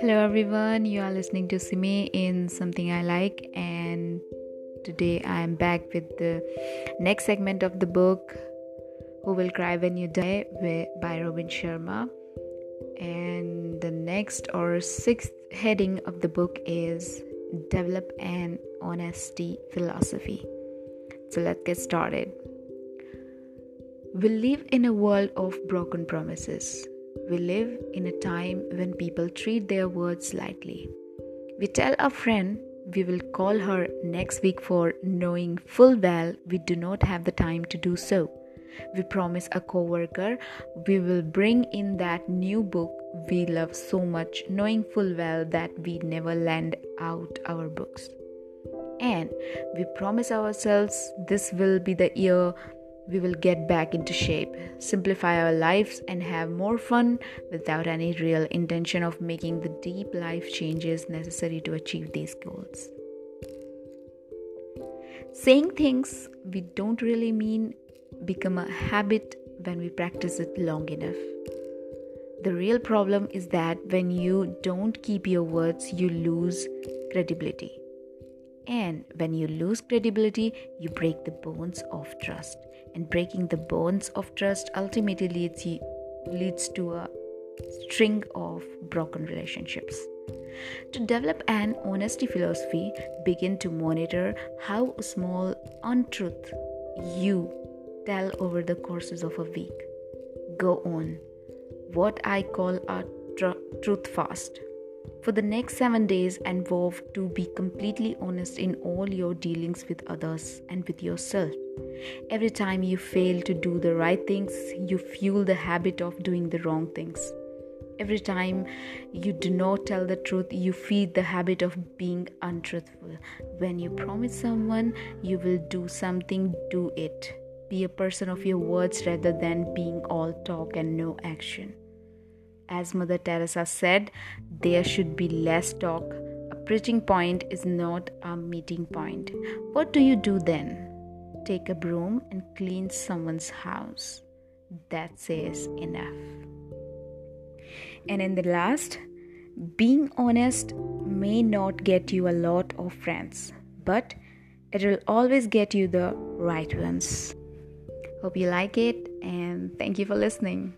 Hello, everyone. You are listening to Simi in Something I Like, and today I am back with the next segment of the book, Who Will Cry When You Die by Robin Sharma. And the next or sixth heading of the book is Develop an Honesty Philosophy. So let's get started. We live in a world of broken promises we live in a time when people treat their words lightly. We tell a friend we will call her next week for knowing full well we do not have the time to do so. We promise a coworker we will bring in that new book we love so much, knowing full well that we never lend out our books. And we promise ourselves this will be the year we will get back into shape, simplify our lives, and have more fun without any real intention of making the deep life changes necessary to achieve these goals. Saying things we don't really mean become a habit when we practice it long enough. The real problem is that when you don't keep your words, you lose credibility. And when you lose credibility, you break the bones of trust. And breaking the bones of trust ultimately leads, leads to a string of broken relationships. To develop an honesty philosophy, begin to monitor how small untruth you tell over the courses of a week. Go on what I call a tr- truth fast for the next seven days, and vow to be completely honest in all your dealings with others and with yourself. Every time you fail to do the right things, you fuel the habit of doing the wrong things. Every time you do not tell the truth, you feed the habit of being untruthful. When you promise someone you will do something, do it. Be a person of your words rather than being all talk and no action. As Mother Teresa said, there should be less talk. A preaching point is not a meeting point. What do you do then? Take a broom and clean someone's house. That says enough. And in the last, being honest may not get you a lot of friends, but it will always get you the right ones. Hope you like it and thank you for listening.